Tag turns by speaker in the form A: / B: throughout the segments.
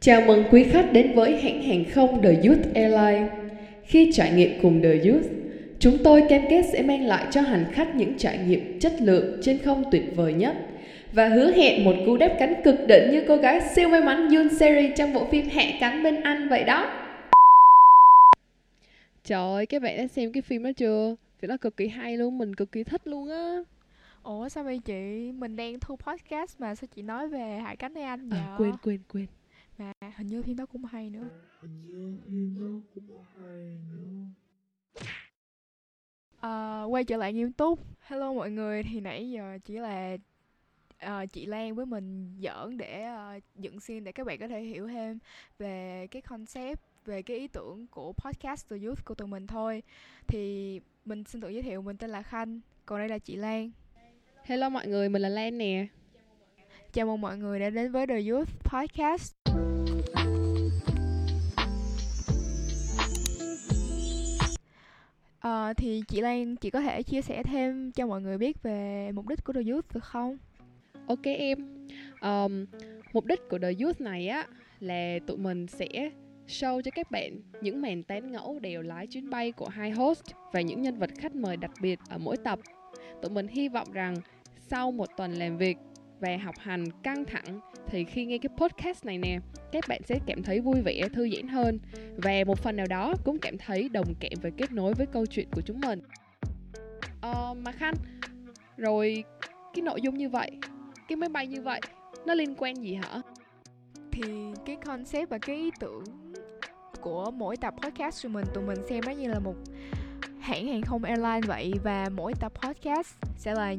A: Chào mừng quý khách đến với hãng hàng không The Youth Airlines. Khi trải nghiệm cùng The Youth, chúng tôi cam kết sẽ mang lại cho hành khách những trải nghiệm chất lượng trên không tuyệt vời nhất và hứa hẹn một cú đáp cánh cực đỉnh như cô gái siêu may mắn Yoon Seri trong bộ phim Hạ cánh bên anh vậy đó.
B: Trời ơi, các bạn đã xem cái phim đó chưa? Phim đó cực kỳ hay luôn, mình cực kỳ thích luôn á.
C: Ủa sao vậy chị? Mình đang thu podcast mà sao chị nói về Hải Cánh Ê Anh vậy?
B: À, quên quên quên.
C: Mà. Hình như phim đó cũng hay nữa. À, quay trở lại nghiêm túc. Hello mọi người, thì nãy giờ chỉ là uh, chị Lan với mình giỡn để uh, dựng scene để các bạn có thể hiểu thêm về cái concept về cái ý tưởng của podcast The Youth của tụi mình thôi. Thì mình xin tự giới thiệu mình tên là Khanh còn đây là chị Lan.
B: Hello mọi người, mình là Lan nè.
C: Chào mừng mọi người đã đến với The Youth Podcast À, thì chị Lan, chị có thể chia sẻ thêm cho mọi người biết về mục đích của The Youth được không?
B: Ok em um, Mục đích của The Youth này á là tụi mình sẽ show cho các bạn những màn tán ngẫu đều lái chuyến bay của hai host và những nhân vật khách mời đặc biệt ở mỗi tập. Tụi mình hy vọng rằng sau một tuần làm việc và học hành căng thẳng thì khi nghe cái podcast này nè các bạn sẽ cảm thấy vui vẻ thư giãn hơn. Và một phần nào đó cũng cảm thấy đồng cảm và kết nối với câu chuyện của chúng mình. Ờ, mà khanh rồi cái nội dung như vậy cái máy bay như vậy nó liên quan gì hả?
C: Thì cái concept và cái ý tưởng của mỗi tập podcast của mình tụi mình xem nó như là một hãng hàng không airline vậy và mỗi tập podcast sẽ là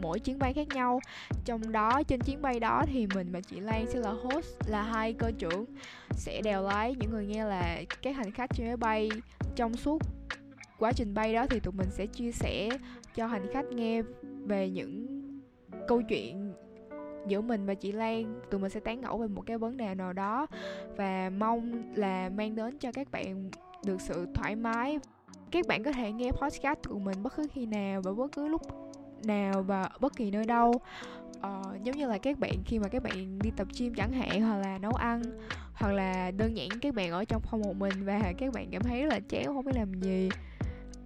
C: mỗi chuyến bay khác nhau. Trong đó, trên chuyến bay đó thì mình và chị Lan sẽ là host, là hai cơ trưởng, sẽ đèo lái những người nghe là các hành khách trên máy bay. Trong suốt quá trình bay đó thì tụi mình sẽ chia sẻ cho hành khách nghe về những câu chuyện giữa mình và chị Lan. Tụi mình sẽ tán gẫu về một cái vấn đề nào đó và mong là mang đến cho các bạn được sự thoải mái các bạn có thể nghe podcast của mình bất cứ khi nào và bất cứ lúc nào và bất kỳ nơi đâu. Ờ, giống như là các bạn khi mà các bạn đi tập gym chẳng hạn hoặc là nấu ăn hoặc là đơn giản các bạn ở trong phòng một mình và các bạn cảm thấy là chán không biết làm gì.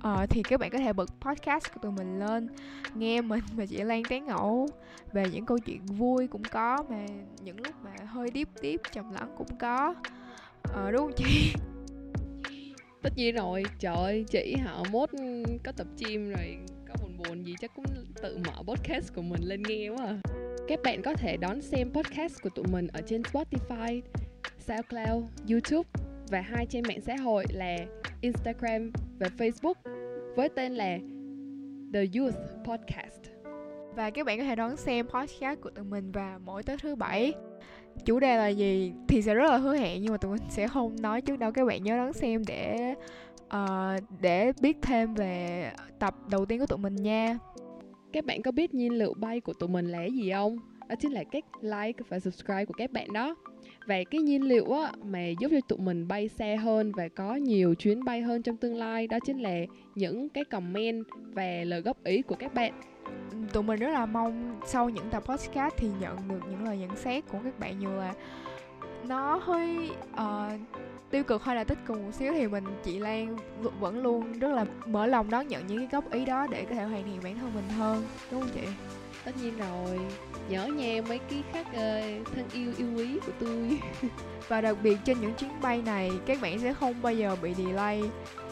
C: Ờ, thì các bạn có thể bật podcast của tụi mình lên nghe mình và chị Lan tán ngẫu về những câu chuyện vui cũng có mà những lúc mà hơi deep deep trầm lắng cũng có. Ờ, đúng không chị?
B: Tất nhiên rồi trời ơi chị họ mốt có tập gym rồi có buồn buồn gì chắc cũng tự mở podcast của mình lên nghe quá à. các bạn có thể đón xem podcast của tụi mình ở trên Spotify, SoundCloud, YouTube và hai trên mạng xã hội là Instagram và Facebook với tên là The Youth Podcast.
C: Và các bạn có thể đón xem podcast của tụi mình vào mỗi tối thứ bảy. Chủ đề là gì thì sẽ rất là hứa hẹn nhưng mà tụi mình sẽ không nói trước đâu. Các bạn nhớ đón xem để uh, để biết thêm về tập đầu tiên của tụi mình nha.
B: Các bạn có biết nhiên liệu bay của tụi mình là gì không? Đó chính là cách like và subscribe của các bạn đó. Và cái nhiên liệu á, mà giúp cho tụi mình bay xa hơn và có nhiều chuyến bay hơn trong tương lai đó chính là những cái comment và lời góp ý của các bạn
C: tụi mình rất là mong sau những tập podcast thì nhận được những lời nhận xét của các bạn như là nó hơi uh, tiêu cực hay là tích cực một xíu thì mình chị Lan vẫn luôn rất là mở lòng đón nhận những cái góp ý đó để có thể hoàn thiện bản thân mình hơn đúng không chị?
B: Tất nhiên rồi nhớ nha mấy cái khách uh, thân yêu yêu quý của tôi
C: và đặc biệt trên những chuyến bay này các bạn sẽ không bao giờ bị delay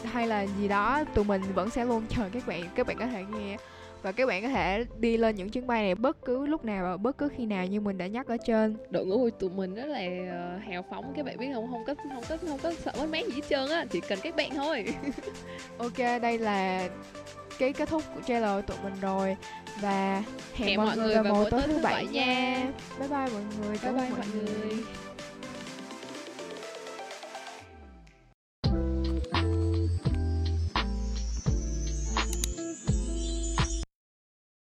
C: hay là gì đó tụi mình vẫn sẽ luôn chờ các bạn các bạn có thể nghe và các bạn có thể đi lên những chuyến bay này bất cứ lúc nào và bất cứ khi nào như mình đã nhắc ở trên.
B: Đội ngũ của tụi mình rất là uh, hào phóng các bạn biết không? Không có không có không có sợ mất mát gì hết trơn á chỉ cần các bạn thôi.
C: Ok đây là cái kết thúc của trailer của tụi mình rồi. Và hẹn, hẹn mọi, mọi người vào mỗi tối thứ bảy nha. bye bye mọi người
B: bye bye mọi người